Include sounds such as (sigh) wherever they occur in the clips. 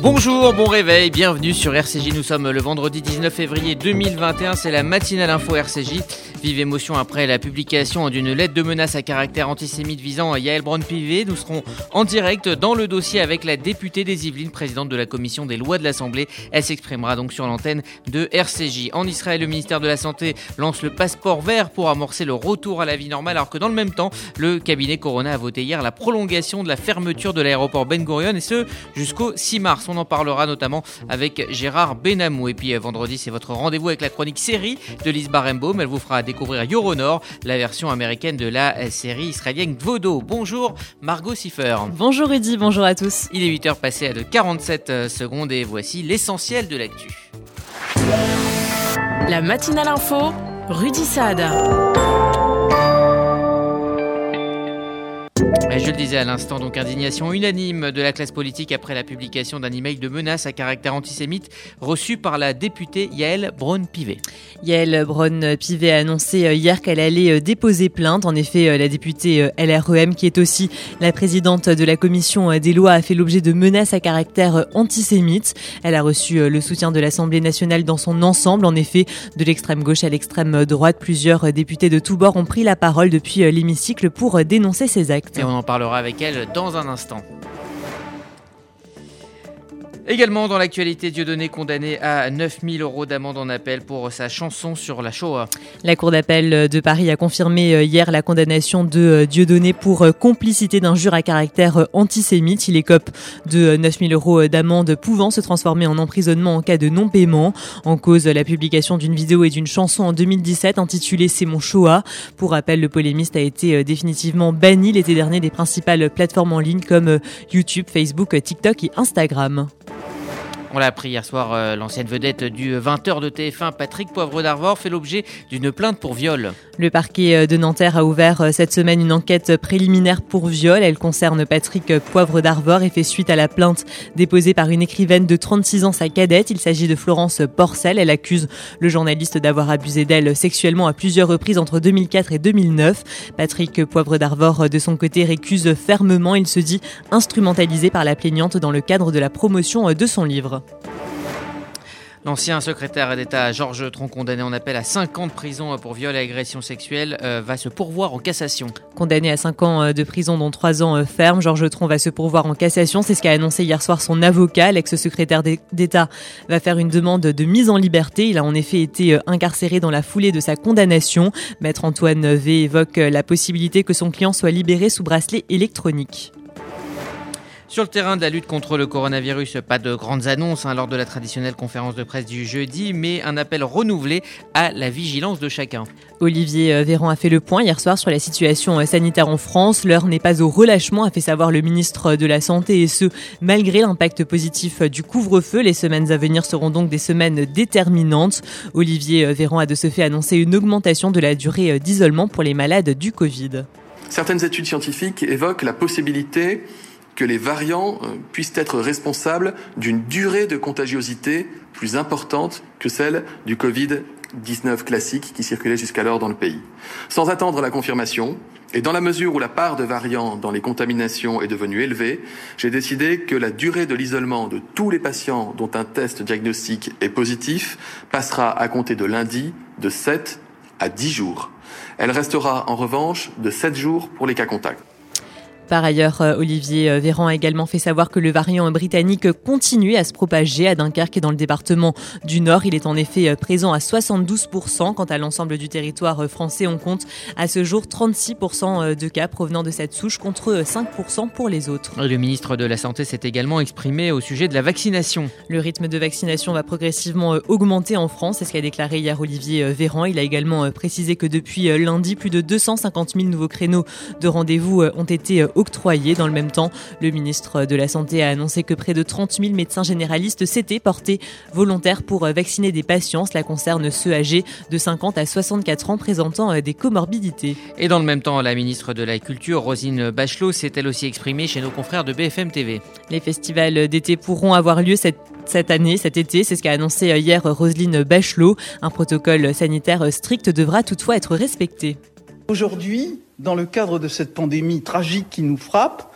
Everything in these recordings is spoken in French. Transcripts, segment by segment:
Bonjour, bon réveil, bienvenue sur RCJ. Nous sommes le vendredi 19 février 2021, c'est la matinale info RCJ. Vive émotion après la publication d'une lettre de menace à caractère antisémite visant Yael Braun-Pivet. Nous serons en direct dans le dossier avec la députée des Yvelines, présidente de la commission des lois de l'Assemblée. Elle s'exprimera donc sur l'antenne de RCJ. En Israël, le ministère de la Santé lance le passeport vert pour amorcer le retour à la vie normale, alors que dans le même temps, le cabinet Corona a voté hier la prolongation de la fermeture de l'aéroport Ben Gurion et ce jusqu'au 6 mars. On en parlera notamment avec Gérard Benamou. Et puis euh, vendredi, c'est votre rendez-vous avec la chronique série de Lise Barembaum. Elle vous fera découvrir Euronor, la version américaine de la euh, série israélienne Vodo. Bonjour Margot Siffer. Bonjour Rudy, bonjour à tous. Il est 8h passé à de 47 euh, secondes et voici l'essentiel de l'actu. La matinale info, Rudy Saad. Je le disais à l'instant, donc indignation unanime de la classe politique après la publication d'un email de menace à caractère antisémite reçu par la députée Yael Braun-Pivet. Yael Braun-Pivet a annoncé euh, hier qu'elle allait euh, déposer plainte. En effet, euh, la députée LREM, qui est aussi la présidente de la commission des lois, a fait l'objet de menaces à caractère antisémite. Elle a reçu le soutien de l'Assemblée nationale dans son ensemble. En effet, de l'extrême gauche à l'extrême droite, plusieurs députés de tous bords ont pris la parole depuis l'hémicycle pour dénoncer ces actes parlera avec elle dans un instant. Également dans l'actualité, Dieudonné condamné à 9000 euros d'amende en appel pour sa chanson sur la Shoah. La Cour d'appel de Paris a confirmé euh, hier la condamnation de euh, Dieudonné pour euh, complicité d'injures à caractère antisémite. Il écope de 9000 euros d'amende pouvant se transformer en emprisonnement en cas de non-paiement. En cause, la publication d'une vidéo et d'une chanson en 2017 intitulée C'est mon Shoah. Pour rappel, le polémiste a été définitivement banni l'été dernier des principales plateformes en ligne comme YouTube, Facebook, TikTok et Instagram. On l'a appris hier soir, euh, l'ancienne vedette du 20h de TF1, Patrick Poivre d'Arvor, fait l'objet d'une plainte pour viol. Le parquet euh, de Nanterre a ouvert euh, cette semaine une enquête préliminaire pour viol. Elle concerne Patrick Poivre d'Arvor et fait suite à la plainte déposée par une écrivaine de 36 ans, sa cadette. Il s'agit de Florence Porcel. Elle accuse le journaliste d'avoir abusé d'elle sexuellement à plusieurs reprises entre 2004 et 2009. Patrick Poivre d'Arvor, de son côté, récuse fermement. Il se dit instrumentalisé par la plaignante dans le cadre de la promotion de son livre. L'ancien secrétaire d'État Georges Tron, condamné en appel à 5 ans de prison pour viol et agression sexuelle, euh, va se pourvoir en cassation. Condamné à 5 ans euh, de prison, dont 3 ans euh, ferme, Georges Tron va se pourvoir en cassation. C'est ce qu'a annoncé hier soir son avocat. L'ex-secrétaire d'État va faire une demande de mise en liberté. Il a en effet été incarcéré dans la foulée de sa condamnation. Maître Antoine V évoque la possibilité que son client soit libéré sous bracelet électronique. Sur le terrain de la lutte contre le coronavirus, pas de grandes annonces hein, lors de la traditionnelle conférence de presse du jeudi, mais un appel renouvelé à la vigilance de chacun. Olivier euh, Véran a fait le point hier soir sur la situation euh, sanitaire en France. L'heure n'est pas au relâchement, a fait savoir le ministre de la Santé, et ce, malgré l'impact positif du couvre-feu. Les semaines à venir seront donc des semaines déterminantes. Olivier euh, Véran a de ce fait annoncé une augmentation de la durée d'isolement pour les malades du Covid. Certaines études scientifiques évoquent la possibilité que les variants euh, puissent être responsables d'une durée de contagiosité plus importante que celle du Covid-19 classique qui circulait jusqu'alors dans le pays. Sans attendre la confirmation, et dans la mesure où la part de variants dans les contaminations est devenue élevée, j'ai décidé que la durée de l'isolement de tous les patients dont un test diagnostique est positif passera à compter de lundi de 7 à 10 jours. Elle restera en revanche de 7 jours pour les cas contacts. Par ailleurs, euh, Olivier euh, Véran a également fait savoir que le variant britannique continue à se propager à Dunkerque et dans le département du Nord. Il est en effet euh, présent à 72%. Quant à l'ensemble du territoire français, on compte à ce jour 36% de cas provenant de cette souche contre 5% pour les autres. Le ministre de la Santé s'est également exprimé au sujet de la vaccination. Le rythme de vaccination va progressivement augmenter en France, c'est ce qu'a déclaré hier Olivier Véran. Il a également précisé que depuis lundi, plus de 250 000 nouveaux créneaux de rendez-vous ont été octroyés. Dans le même temps, le ministre de la Santé a annoncé que près de 30 000 médecins généralistes s'étaient portés volontaires pour vacciner des patients. Cela concerne ceux âgés de 50 à 64 ans présentant euh, des comorbidités. Et dans le même temps, la ministre de la Culture, Rosine Bachelot, s'est elle aussi exprimée chez nos confrères de BFM TV. Les festivals d'été pourront avoir lieu cette cette année, cet été. C'est ce qu'a annoncé euh, hier Roselyne Bachelot. Un protocole sanitaire strict devra toutefois être respecté. Aujourd'hui, dans le cadre de cette pandémie tragique qui nous frappe,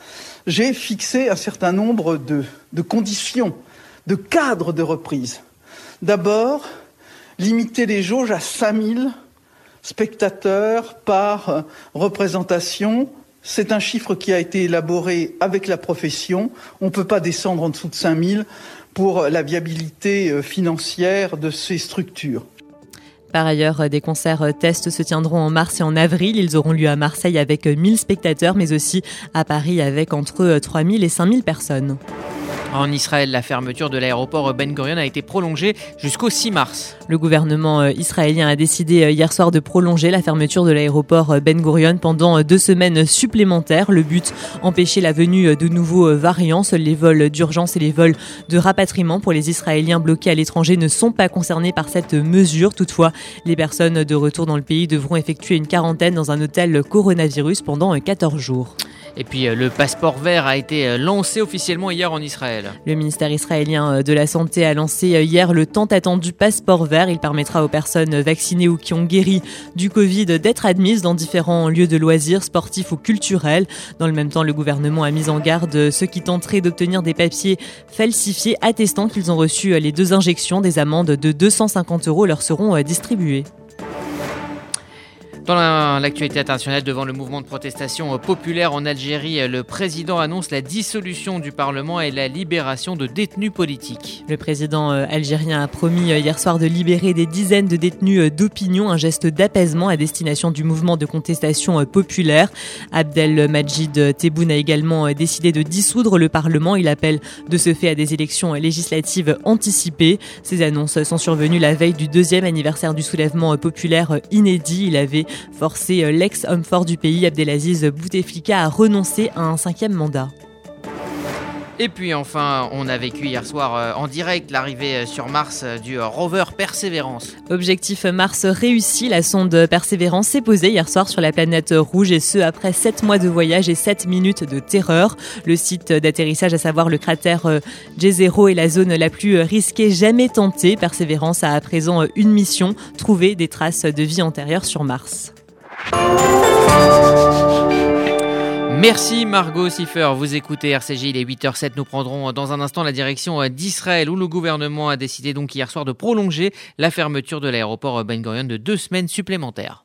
j'ai fixé un certain nombre de, conditions de cadre de reprise. D'abord, limiter les jauges à 5000 spectateurs par représentation. C'est un chiffre qui a été élaboré avec la profession. On ne peut pas descendre en dessous de 5000 pour la viabilité euh, financière de ces structures. Par ailleurs, des concerts tests se tiendront en mars et en avril. Ils auront lieu à Marseille avec 1000 spectateurs, mais aussi à Paris avec entre 3000 et 5000 personnes. En Israël, la fermeture de l'aéroport Ben Gurion a été prolongée jusqu'au 6 mars. Le gouvernement euh, israélien a décidé euh, hier soir de prolonger la fermeture de l'aéroport euh, Ben Gurion pendant deux semaines supplémentaires. Le but, empêcher la venue de nouveaux variants. Les vols d'urgence et les vols de rapatriement pour les Israéliens bloqués à l'étranger ne sont pas concernés par cette mesure. Toutefois, les personnes de retour dans le pays devront effectuer une quarantaine dans un hôtel coronavirus pendant 14 jours. Et puis le passeport vert a été lancé officiellement hier en Israël. Le ministère israélien de la Santé a lancé hier le tant attendu passeport vert. Il permettra aux personnes vaccinées ou qui ont guéri du Covid d'être admises dans différents lieux de loisirs, sportifs ou culturels. Dans le même temps, le gouvernement a mis en garde ceux qui tenteraient d'obtenir des papiers falsifiés attestant qu'ils ont reçu les deux injections. Des amendes de 250 euros leur seront distribuées. Dans l'actualité internationale, devant le mouvement de protestation populaire en Algérie, le président annonce la dissolution du Parlement et la libération de détenus politiques. Le président euh, algérien a promis euh, hier soir de libérer des dizaines de détenus euh, d'opinion, un geste d'apaisement à destination du mouvement de contestation populaire. Abdelmajid Tebboune a également décidé de dissoudre le Parlement. Il appelle de ce fait à des élections législatives anticipées. Ces annonces sont survenues la veille du deuxième anniversaire du soulèvement populaire inédit. Il avait forcé euh, l'ex-homme fort du pays, Abdelaziz Bouteflika, à renoncer à un cinquième mandat. Et puis enfin, on a vécu hier soir euh, en direct l'arrivée euh, sur Mars du rover Persévérance. Objectif Mars réussi, la sonde Persévérance s'est posée hier soir sur la planète rouge et ce après 7 mois de voyage et 7 minutes de terreur. Le site d'atterrissage, à savoir le cratère J0 est la zone la plus risquée jamais tentée. Persévérance a à présent une mission, trouver des traces de vie antérieure sur Mars. Merci Margot Siffer, vous écoutez RCJ, il est 8h07, nous prendrons dans un instant la direction d'Israël où le gouvernement a décidé donc hier soir de prolonger la fermeture de l'aéroport Ben Gurion de deux semaines supplémentaires.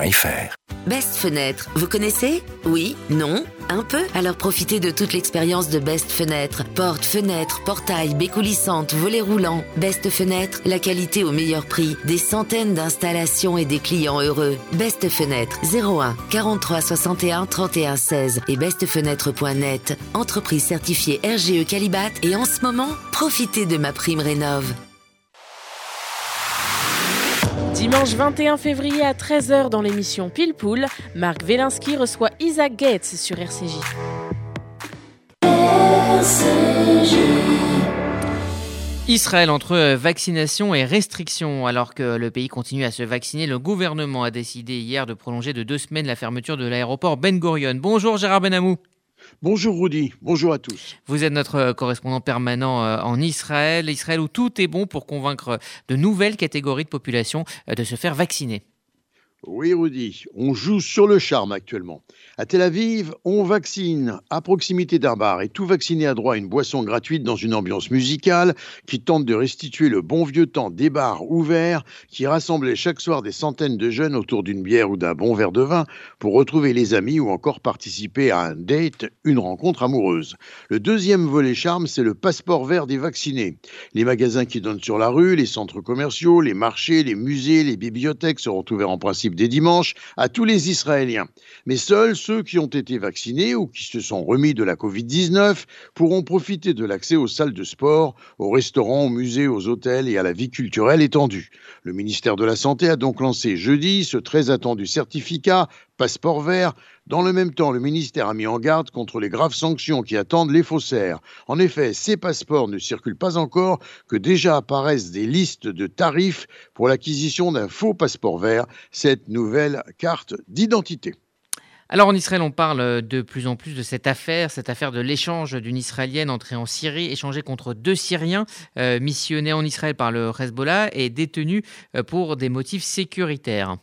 Best Fenêtre, vous connaissez? Oui Non Un peu? Alors profitez de toute l'expérience de Best Fenêtre. Porte, fenêtre, portail, baies coulissantes, volets roulants. Best Fenêtre, la qualité au meilleur prix. Des centaines d'installations et des clients heureux. Best Fenêtre, 01 43 61 31 16 et bestfenêtre.net. Entreprise certifiée RGE Calibat et en ce moment, profitez de ma prime rénov'. Dimanche 21 février à 13h dans l'émission Pile Poule, Marc Wielinski reçoit Isaac Gates sur RCJ. Israël entre vaccination et restriction. Alors que le pays continue à se vacciner, le gouvernement a décidé hier de prolonger de deux semaines la fermeture de l'aéroport Ben Gurion. Bonjour Gérard Benamou. Bonjour Rudy, bonjour à tous. Vous êtes notre euh, correspondant permanent euh, en Israël, Israël où tout est bon pour convaincre de nouvelles catégories de population euh, de se faire vacciner. Oui, Rudy, on joue sur le charme actuellement. À Tel Aviv, on vaccine à proximité d'un bar et tout vacciné a droit à une boisson gratuite dans une ambiance musicale qui tente de restituer le bon vieux temps des bars ouverts qui rassemblaient chaque soir des centaines de jeunes autour d'une bière ou d'un bon verre de vin pour retrouver les amis ou encore participer à un date, une rencontre amoureuse. Le deuxième volet charme, c'est le passeport vert des vaccinés. Les magasins qui donnent sur la rue, les centres commerciaux, les marchés, les musées, les bibliothèques seront ouverts en principe des dimanches à tous les Israéliens. Mais seuls ceux qui ont été vaccinés ou qui se sont remis de la Covid-19 pourront profiter de l'accès aux salles de sport, aux restaurants, aux musées, aux hôtels et à la vie culturelle étendue. Le ministère de la Santé a donc lancé jeudi ce très attendu certificat passeport vert. Dans le même temps, le ministère a mis en garde contre les graves sanctions qui attendent les faussaires. En effet, ces passeports ne circulent pas encore, que déjà apparaissent des listes de tarifs pour l'acquisition d'un faux passeport vert, cette nouvelle carte d'identité. Alors en Israël, on parle de plus en plus de cette affaire, cette affaire de l'échange d'une Israélienne entrée en Syrie, échangée contre deux Syriens euh, missionnés en Israël par le Hezbollah et détenus euh, pour des motifs sécuritaires.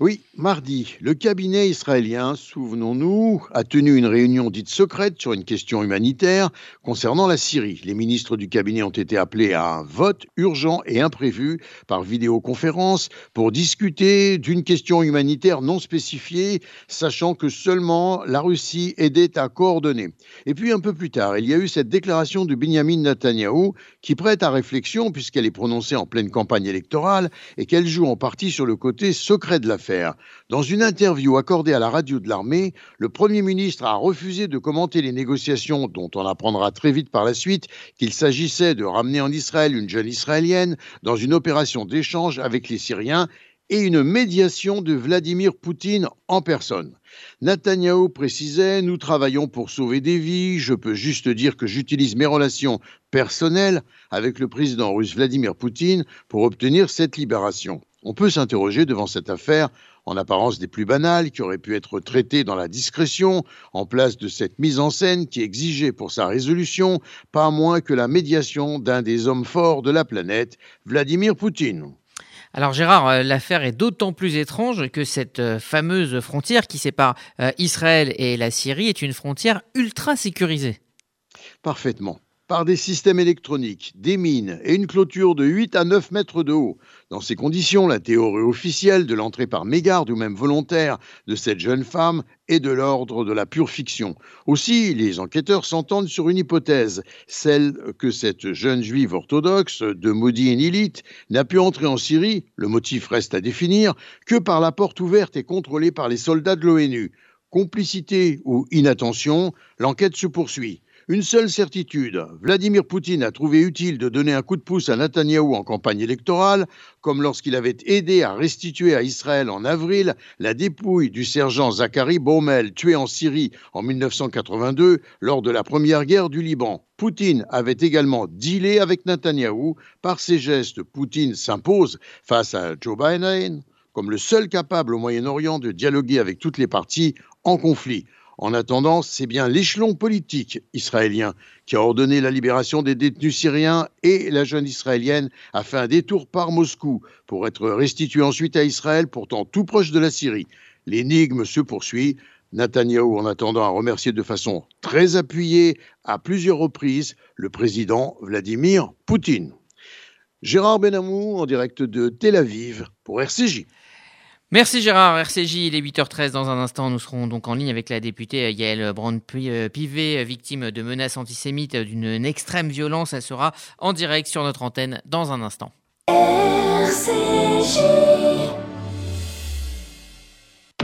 Oui, mardi, le cabinet israélien, souvenons-nous, a tenu une réunion dite secrète sur une question humanitaire concernant la Syrie. Les ministres du cabinet ont été appelés à un vote urgent et imprévu par vidéoconférence pour discuter d'une question humanitaire non spécifiée, sachant que seulement la Russie aidait à coordonner. Et puis un peu plus tard, il y a eu cette déclaration de Benjamin Netanyahou qui prête à réflexion puisqu'elle est prononcée en pleine campagne électorale et qu'elle joue en partie sur le côté secret de l'affaire. Dans une interview accordée à la radio de l'armée, le Premier ministre a refusé de commenter les négociations dont on apprendra très vite par la suite qu'il s'agissait de ramener en Israël une jeune Israélienne dans une opération d'échange avec les Syriens et une médiation de Vladimir Poutine en personne. Netanyahou précisait Nous travaillons pour sauver des vies. Je peux juste dire que j'utilise mes relations personnelles avec le président russe Vladimir Poutine pour obtenir cette libération. On peut s'interroger devant cette affaire, en apparence des plus banales, qui aurait pu être traitée dans la discrétion, en place de cette mise en scène qui exigeait pour sa résolution pas moins que la médiation d'un des hommes forts de la planète, Vladimir Poutine. Alors Gérard, euh, l'affaire est d'autant plus étrange que cette euh, fameuse frontière qui sépare euh, Israël et la Syrie est une frontière ultra sécurisée. Parfaitement par des systèmes électroniques, des mines et une clôture de 8 à 9 mètres de haut. Dans ces conditions, la théorie officielle de l'entrée par mégarde ou même volontaire de cette jeune femme est de l'ordre de la pure fiction. Aussi, les enquêteurs s'entendent sur une hypothèse, celle que cette jeune juive orthodoxe de Modi-Nilite n'a pu entrer en Syrie, le motif reste à définir, que par la porte ouverte et contrôlée par les soldats de l'ONU. Complicité ou inattention, l'enquête se poursuit. Une seule certitude, Vladimir Poutine a trouvé utile de donner un coup de pouce à Netanyahou en campagne électorale, comme lorsqu'il avait aidé à restituer à Israël en avril la dépouille du sergent Zachary Baumel, tué en Syrie en 1982 lors de la première guerre du Liban. Poutine avait également dealé avec Netanyahou. Par ses gestes, Poutine s'impose face à Joe Biden comme le seul capable au Moyen-Orient de dialoguer avec toutes les parties en conflit. En attendant, c'est bien l'échelon politique israélien qui a ordonné la libération des détenus syriens et la jeune israélienne a fait un détour par Moscou pour être restituée ensuite à Israël, pourtant tout proche de la Syrie. L'énigme se poursuit. Netanyahou, en attendant, a remercié de façon très appuyée à plusieurs reprises le président Vladimir Poutine. Gérard Benamou en direct de Tel Aviv pour RCJ. Merci Gérard, RCJ, il est 8h13 dans un instant, nous serons donc en ligne avec la députée Yael Brand-Pivet, victime de menaces antisémites d'une extrême violence, elle sera en direct sur notre antenne dans un instant.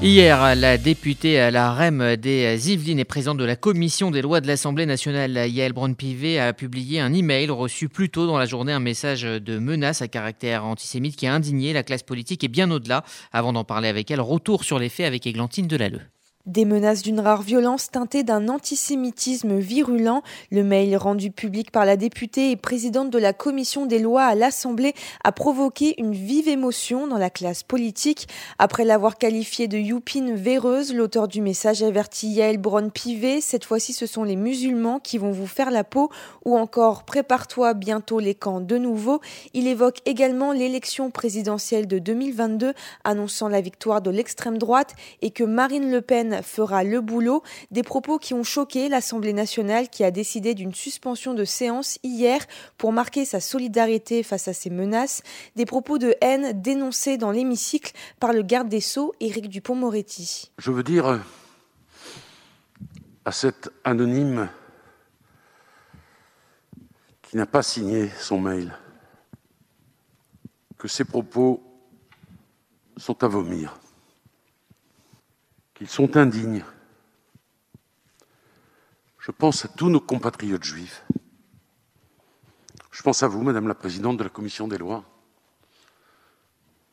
Hier, la députée à la REM des Yvelines et présidente de la commission des lois de l'Assemblée nationale, Yael Braun-Pivet, a publié un email reçu plus tôt dans la journée, un message de menace à caractère antisémite qui a indigné la classe politique et bien au-delà. Avant d'en parler avec elle, retour sur les faits avec Églantine Delalleux. Des menaces d'une rare violence teintée d'un antisémitisme virulent. Le mail rendu public par la députée et présidente de la commission des lois à l'Assemblée a provoqué une vive émotion dans la classe politique. Après l'avoir qualifié de youpine véreuse, l'auteur du message avertit Yael Braun-Pivet. Cette fois-ci, ce sont les musulmans qui vont vous faire la peau ou encore prépare-toi bientôt les camps de nouveau. Il évoque également l'élection présidentielle de 2022, annonçant la victoire de l'extrême droite et que Marine Le Pen fera le boulot. Des propos qui ont choqué l'Assemblée nationale qui a décidé d'une suspension de séance hier pour marquer sa solidarité face à ces menaces. Des propos de haine dénoncés dans l'hémicycle par le garde des Sceaux, Éric Dupont-Moretti. Je veux dire à cet anonyme qui n'a pas signé son mail que ces propos sont à vomir qu'ils sont indignes. Je pense à tous nos compatriotes juifs. Je pense à vous, Madame la Présidente de la Commission des lois.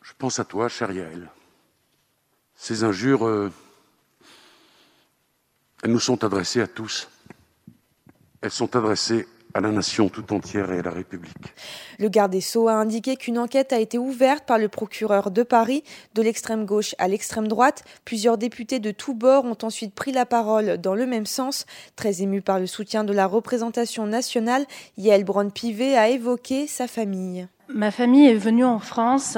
Je pense à toi, cher Yael. Ces injures, euh, elles nous sont adressées à tous. Elles sont adressées à la nation tout entière et à la République. Le garde des Sceaux a indiqué qu'une enquête a été ouverte par le procureur de Paris, de l'extrême gauche à l'extrême droite. Plusieurs députés de tous bords ont ensuite pris la parole dans le même sens. Très ému par le soutien de la représentation nationale, Yael Braun-Pivet a évoqué sa famille. Ma famille est venue en France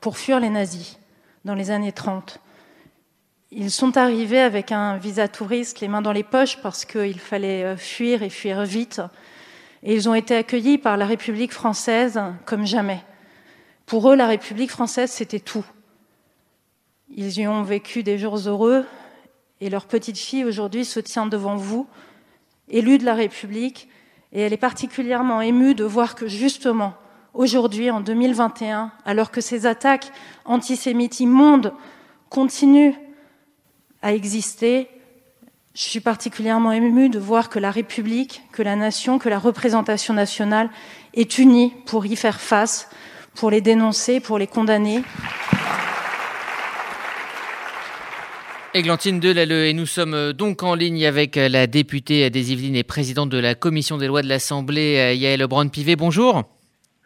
pour fuir les nazis dans les années 30. Ils sont arrivés avec un visa touriste, les mains dans les poches, parce qu'il fallait fuir et fuir vite et ils ont été accueillis par la République française comme jamais. Pour eux, la République française, c'était tout. Ils y ont vécu des jours heureux, et leur petite fille aujourd'hui se tient devant vous, élue de la République, et elle est particulièrement émue de voir que justement, aujourd'hui, en 2021, alors que ces attaques antisémites immondes continuent à exister, je suis particulièrement émue de voir que la République, que la nation, que la représentation nationale est unie pour y faire face, pour les dénoncer, pour les condamner. Églantine Delalleux, et nous sommes donc en ligne avec la députée des Yvelines et présidente de la commission des lois de l'Assemblée, Yael Braun-Pivet. Bonjour.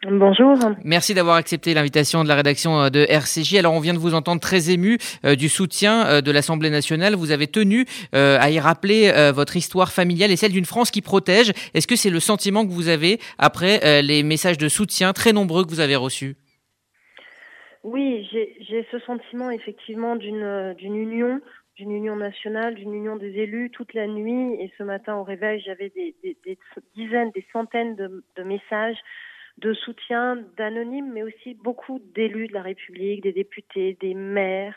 Bonjour. Merci d'avoir accepté l'invitation de la rédaction de RCJ. Alors on vient de vous entendre très ému euh, du soutien euh, de l'Assemblée nationale. Vous avez tenu euh, à y rappeler votre histoire familiale et celle d'une France qui protège. Est-ce que c'est le sentiment que vous avez après les messages de soutien très nombreux que vous avez reçus? Oui, j'ai ce sentiment effectivement d'une d'une union, d'une union nationale, d'une union des élus toute la nuit. Et ce matin au réveil, j'avais des, des, des, dizaines, des centaines de, de messages de soutien d'anonymes, mais aussi beaucoup d'élus de la République, des députés, des maires.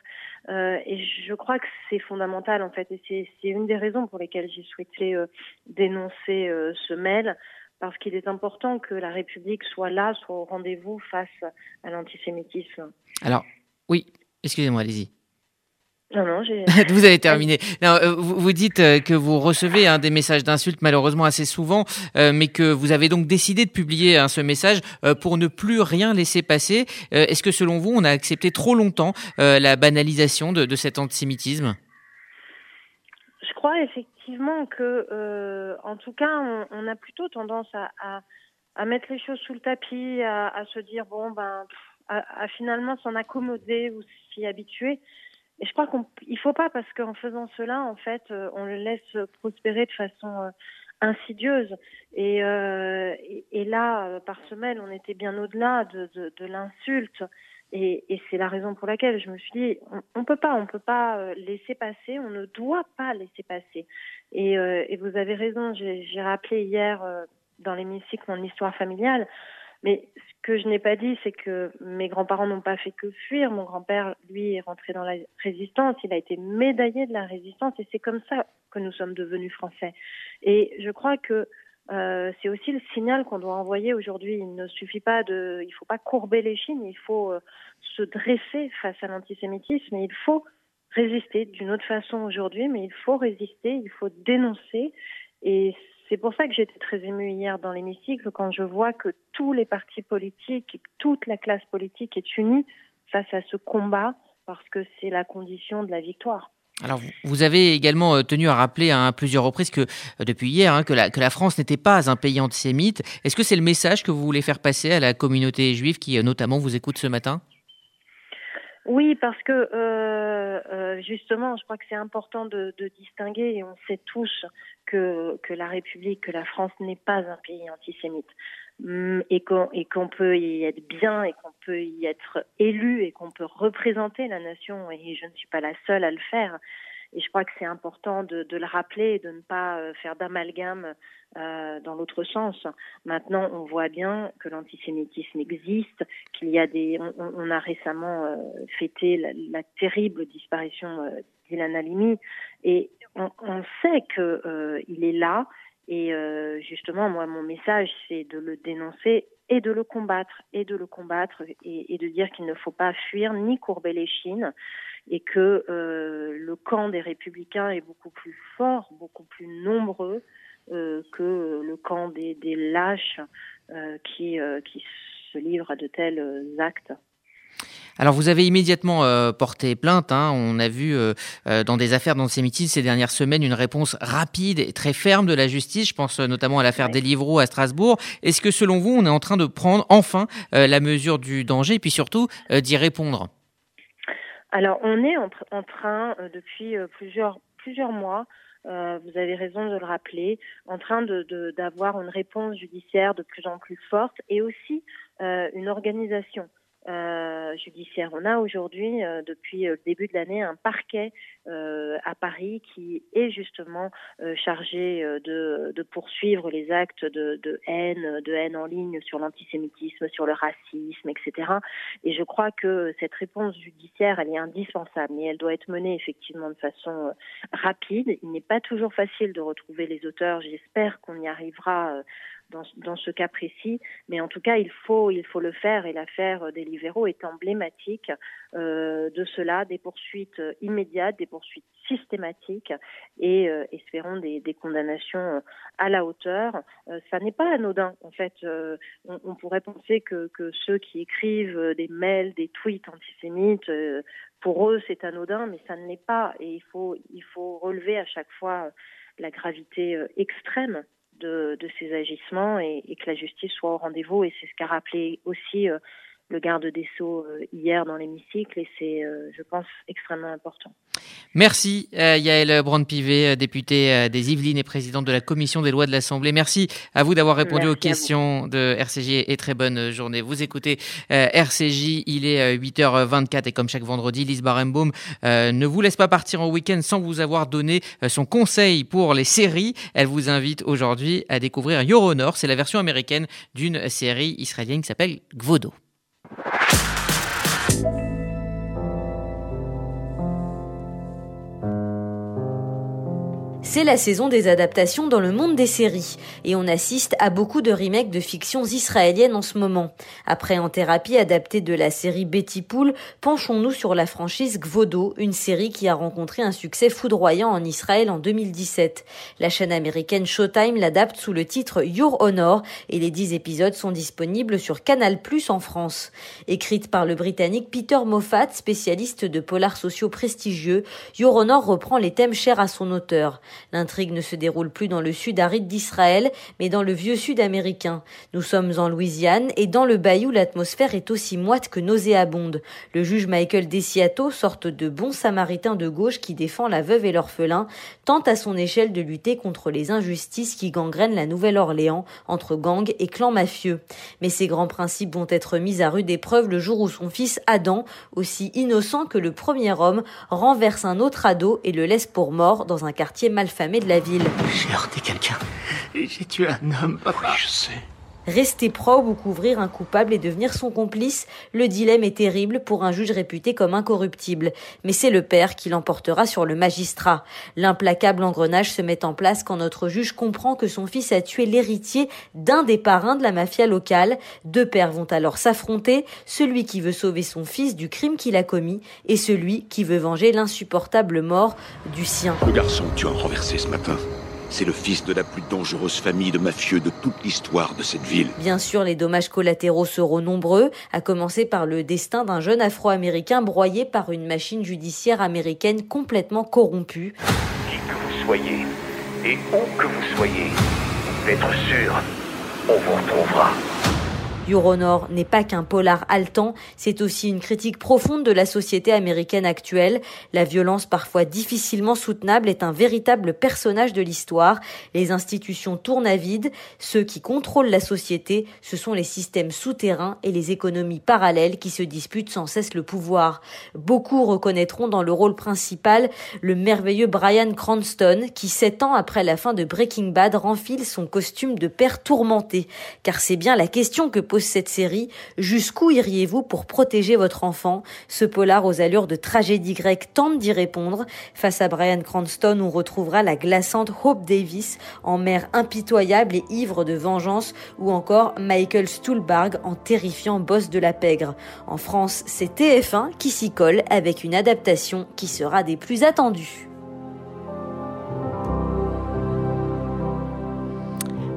Euh, et je crois que c'est fondamental en fait. Et c'est une des raisons pour lesquelles j'ai souhaité euh, dénoncer euh, ce mail, parce qu'il est important que la République soit là, soit au rendez-vous face à l'antisémitisme. Alors, oui, excusez-moi, allez-y. Non, non, j'ai. (laughs) vous avez terminé. Non, euh, vous, dites euh, que vous recevez hein, des messages d'insultes malheureusement assez souvent, euh, mais que vous avez donc décidé de publier hein, ce message euh, pour ne plus rien laisser passer. Euh, Est-ce que selon vous, on a accepté trop longtemps la banalisation de, de cet antisémitisme? Je crois effectivement que, en tout cas, on, a plutôt tendance à, à, mettre les choses sous le tapis, à, se dire bon ben, à, finalement s'en accommoder ou s'y habituer. Et je crois qu'il ne faut pas parce qu'en faisant cela, en fait, on le laisse prospérer de façon insidieuse. Et, euh, et, là, euh, par semaine, on était bien au-delà de, de, de l'insulte. Et, et c'est la raison pour laquelle je me suis dit, on, ne peut pas, on peut pas euh, laisser passer, on ne doit pas laisser passer. Et, euh, vous avez raison, j'ai rappelé hier dans l'hémicycle mon histoire familiale. Mais ce que je n'ai pas dit, c'est que mes grands-parents n'ont pas fait que fuir. Mon grand-père, lui, est rentré dans la résistance. Il a été médaillé de la résistance et c'est comme ça que nous sommes devenus français. Et je crois que euh, c'est aussi le signal qu'on doit envoyer aujourd'hui. Il ne suffit pas de, il faut pas courber les chines, il faut euh, se dresser face à l'antisémitisme et il faut résister d'une autre façon aujourd'hui, mais il faut résister, il faut dénoncer. Et c'est pour ça que j'étais très émue hier dans l'hémicycle quand je vois que tous les partis politiques, toute la classe politique est unie face à ce combat parce que c'est la condition de la victoire. Alors, vous avez également euh, tenu à rappeler à plusieurs reprises que, euh, depuis hier, hein, que, la, que la France n'était pas un pays antisémite. Est-ce que c'est le message que vous voulez faire passer à la communauté juive qui, euh, notamment, vous écoute ce matin? Oui, parce que justement, je crois que c'est important de, de, distinguer, et on sait tous que, que la République, que la France n'est pas un pays antisémite, hum, et qu'on et qu'on peut y être bien, et qu'on peut y être élu, et qu'on peut représenter la nation, et je ne suis pas la seule à le faire. Et je crois que c'est important de, de, le rappeler et de ne pas euh, faire d'amalgame euh, dans l'autre sens. Maintenant, on voit bien que l'antisémitisme existe, qu'il y a des. On, on a récemment euh, fêté la, la, terrible disparition euh, d'Ilan Halimi, et on, on sait que euh, il est là. Et justement, moi, mon message, c'est de le dénoncer et de le combattre, et de le combattre, et, de dire qu'il ne faut pas fuir ni courber les chines et que euh, le camp des républicains est beaucoup plus fort, beaucoup plus nombreux euh, que le camp des, lâches euh, euh, qui se livrent à de tels actes. Alors vous avez immédiatement euh, porté plainte. Hein. On a vu euh, euh, dans des affaires d'antisémitisme ces dernières semaines une réponse rapide et très ferme de la justice. Je pense notamment à l'affaire ouais. Deliveroo à Strasbourg. Est-ce que selon vous, on est en train de prendre enfin la mesure du danger et puis surtout d'y répondre? Alors, on est en, en train, euh, depuis euh, plusieurs, plusieurs mois, euh, vous avez raison de le rappeler, en train d'avoir de, de, une réponse judiciaire de plus en plus forte et aussi euh, une organisation euh, judiciaire. On a aujourd'hui, euh, depuis le début de l'année, un parquet euh, à Paris qui est justement euh, chargé euh, de, de, poursuivre les actes de, de, haine, de haine en ligne sur l'antisémitisme, sur le racisme, etc. Et je crois que cette réponse judiciaire, elle est indispensable, mais elle doit être menée effectivement de façon rapide. Il n'est pas toujours facile de retrouver les auteurs. J'espère qu'on y arrivera dans, dans, ce cas précis, mais en tout cas, il faut, il faut le faire et l'affaire des libéraux est emblématique euh, de cela, des poursuites immédiates, des poursuites systématiques et euh, espérons des, des, condamnations à la hauteur. Euh, ça n'est pas anodin, en fait. Euh, on, on, pourrait penser que, que, ceux qui écrivent des mails, des tweets antisémites, euh, pour eux, c'est anodin, mais ça ne l'est pas et il faut, il faut relever à chaque fois la gravité euh, extrême de, de ces agissements et, et, que la justice soit au rendez-vous. Et c'est ce qu'a rappelé aussi euh, le garde des Sceaux euh, hier dans l'hémicycle et c'est, euh, je pense, extrêmement important. Merci euh, Yael Brand-Pivet, députée des Yvelines et présidente de la commission des lois de l'Assemblée. Merci à vous d'avoir répondu Merci aux questions de RCJ et très bonne journée. Vous écoutez RCJ, il est 8h24 et comme chaque vendredi, Lise Barenbaum ne vous laisse pas partir en week-end sans vous avoir donné son conseil pour les séries. Elle vous invite aujourd'hui à découvrir Your Honor, c'est la version américaine d'une série israélienne qui s'appelle Gvodo. Thank you. C'est la saison des adaptations dans le monde des séries et on assiste à beaucoup de remakes de fictions israéliennes en ce moment. Après En thérapie adaptée de la série Betty Pool, penchons-nous sur la franchise Gvodo, une série qui a rencontré un succès foudroyant en Israël en 2017. La chaîne américaine Showtime l'adapte sous le titre Your Honor et les 10 épisodes sont disponibles sur Canal Plus en France. Écrite par le britannique Peter Moffat, spécialiste de polars sociaux prestigieux, Your Honor reprend les thèmes chers à son auteur. L'intrigue ne se déroule plus dans le sud aride d'Israël, mais dans le vieux sud américain. Nous sommes en Louisiane et dans le bayou, l'atmosphère est aussi moite que nauséabonde. Le juge Michael Desiato, sorte de bon samaritain de gauche qui défend la veuve et l'orphelin, tente à son échelle de lutter contre les injustices qui gangrènent la Nouvelle-Orléans entre gangs et clans mafieux. Mais ces grands principes vont être mis à rude épreuve le jour où son fils Adam, aussi innocent que le premier homme, renverse un autre ado et le laisse pour mort dans un quartier malfamé de la ville. J'ai heurté quelqu'un. J'ai tué un homme, papa. je sais. Rester probe ou couvrir un coupable et devenir son complice, le dilemme est terrible pour un juge réputé comme incorruptible. Mais c'est le père qui l'emportera sur le magistrat. L'implacable engrenage se met en place quand notre juge comprend que son fils a tué l'héritier d'un des parrains de la mafia locale. Deux pères vont alors s'affronter, celui qui veut sauver son fils du crime qu'il a commis et celui qui veut venger l'insupportable mort du sien. Le garçon tu as renversé ce matin. C'est le fils de la plus dangereuse famille de mafieux de toute l'histoire de cette ville. Bien sûr, les dommages collatéraux seront nombreux, à commencer par le destin d'un jeune afro-américain broyé par une machine judiciaire américaine complètement corrompue. Qui que vous soyez, et où que vous soyez, d'être sûr, on vous retrouvera. Euronor n'est pas qu'un polar haletant, c'est aussi une critique profonde de la société américaine actuelle. La violence parfois difficilement soutenable est un véritable personnage de l'histoire. Les institutions tournent à vide. Ceux qui contrôlent la société, ce sont les systèmes souterrains et les économies parallèles qui se disputent sans cesse le pouvoir. Beaucoup reconnaîtront dans le rôle principal le merveilleux Brian Cranston qui, sept ans après la fin de Breaking Bad, renfile son costume de père tourmenté. Car c'est bien la question que pose cette série. Jusqu'où iriez-vous pour protéger votre enfant? Ce polar aux allures de tragédie grecque tente d'y répondre. Face à Brian Cranston, on retrouvera la glaçante Hope Davis en mère impitoyable et ivre de vengeance ou encore Michael Stuhlbarg en terrifiant boss de la pègre. En France, c'est TF1 qui s'y colle avec une adaptation qui sera des plus attendues.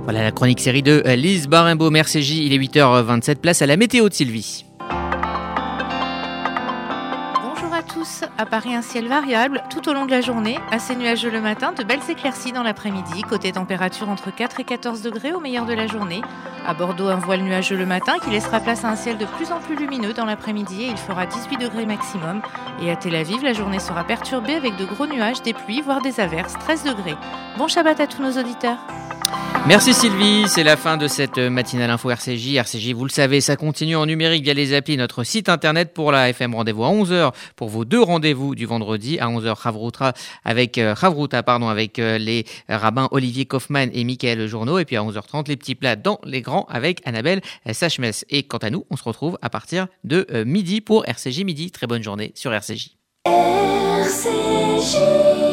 Voilà la chronique série de Lise Barimbaud. Merci J. Il est 8h27. Place à la météo de Sylvie. À Paris, un ciel variable tout au long de la journée. Assez nuageux le matin, de belles éclaircies dans l'après-midi. Côté température entre 4 et 14 degrés au meilleur de la journée. À Bordeaux, un voile nuageux le matin qui laissera place à un ciel de plus en plus lumineux dans l'après-midi et il fera 18 degrés maximum. Et à Tel Aviv, la journée sera perturbée avec de gros nuages, des pluies, voire des averses, 13 degrés. Bon Shabbat à tous nos auditeurs. Merci Sylvie, c'est la fin de cette matinale info RCJ. RCJ, vous le savez, ça continue en numérique via les applis, notre site internet pour la FM rendez-vous à 11h pour vos deux rendez-vous du vendredi à 11h Chavruta avec euh, pardon, avec euh, les rabbins Olivier Kaufmann et Michael Journeau et puis à 11h30 les petits plats dans les grands avec Annabelle Sachmes. Et quant à nous, on se retrouve à partir de euh, midi pour RCJ midi. Très bonne journée sur RCJ. RCJ.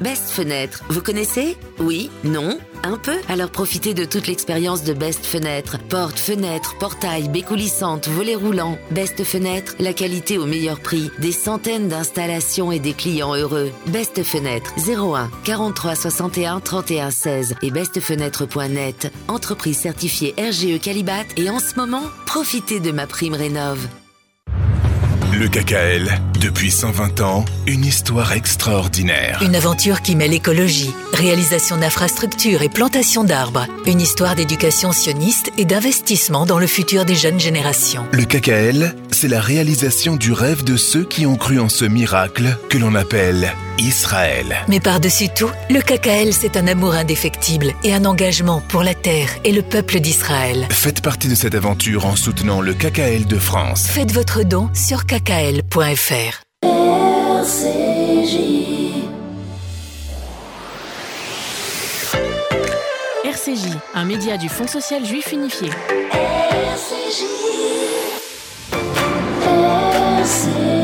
Best Fenêtre, vous connaissez? Oui? Non? Un peu? Alors profitez de toute l'expérience de Best Fenêtre. Porte, fenêtre, portail, baies coulissantes, volets roulants. Best Fenêtre, la qualité au meilleur prix. Des centaines d'installations et des clients heureux. Best Fenêtre, 01 43 61 31 16 et bestfenêtre.net. Entreprise certifiée RGE Calibat et en ce moment, profitez de ma prime rénov'. Le KKL, depuis 120 ans, une histoire extraordinaire. Une aventure qui mêle écologie, réalisation d'infrastructures et plantation d'arbres. Une histoire d'éducation sioniste et d'investissement dans le futur des jeunes générations. Le KKL, c'est la réalisation du rêve de ceux qui ont cru en ce miracle que l'on appelle Israël. Mais par-dessus tout, le KKL, c'est un amour indéfectible et un engagement pour la terre et le peuple d'Israël. Faites partie de cette aventure en soutenant le KKL de France. Faites votre don sur kkl.fr. RCJ, un média du Fonds social juif unifié. see.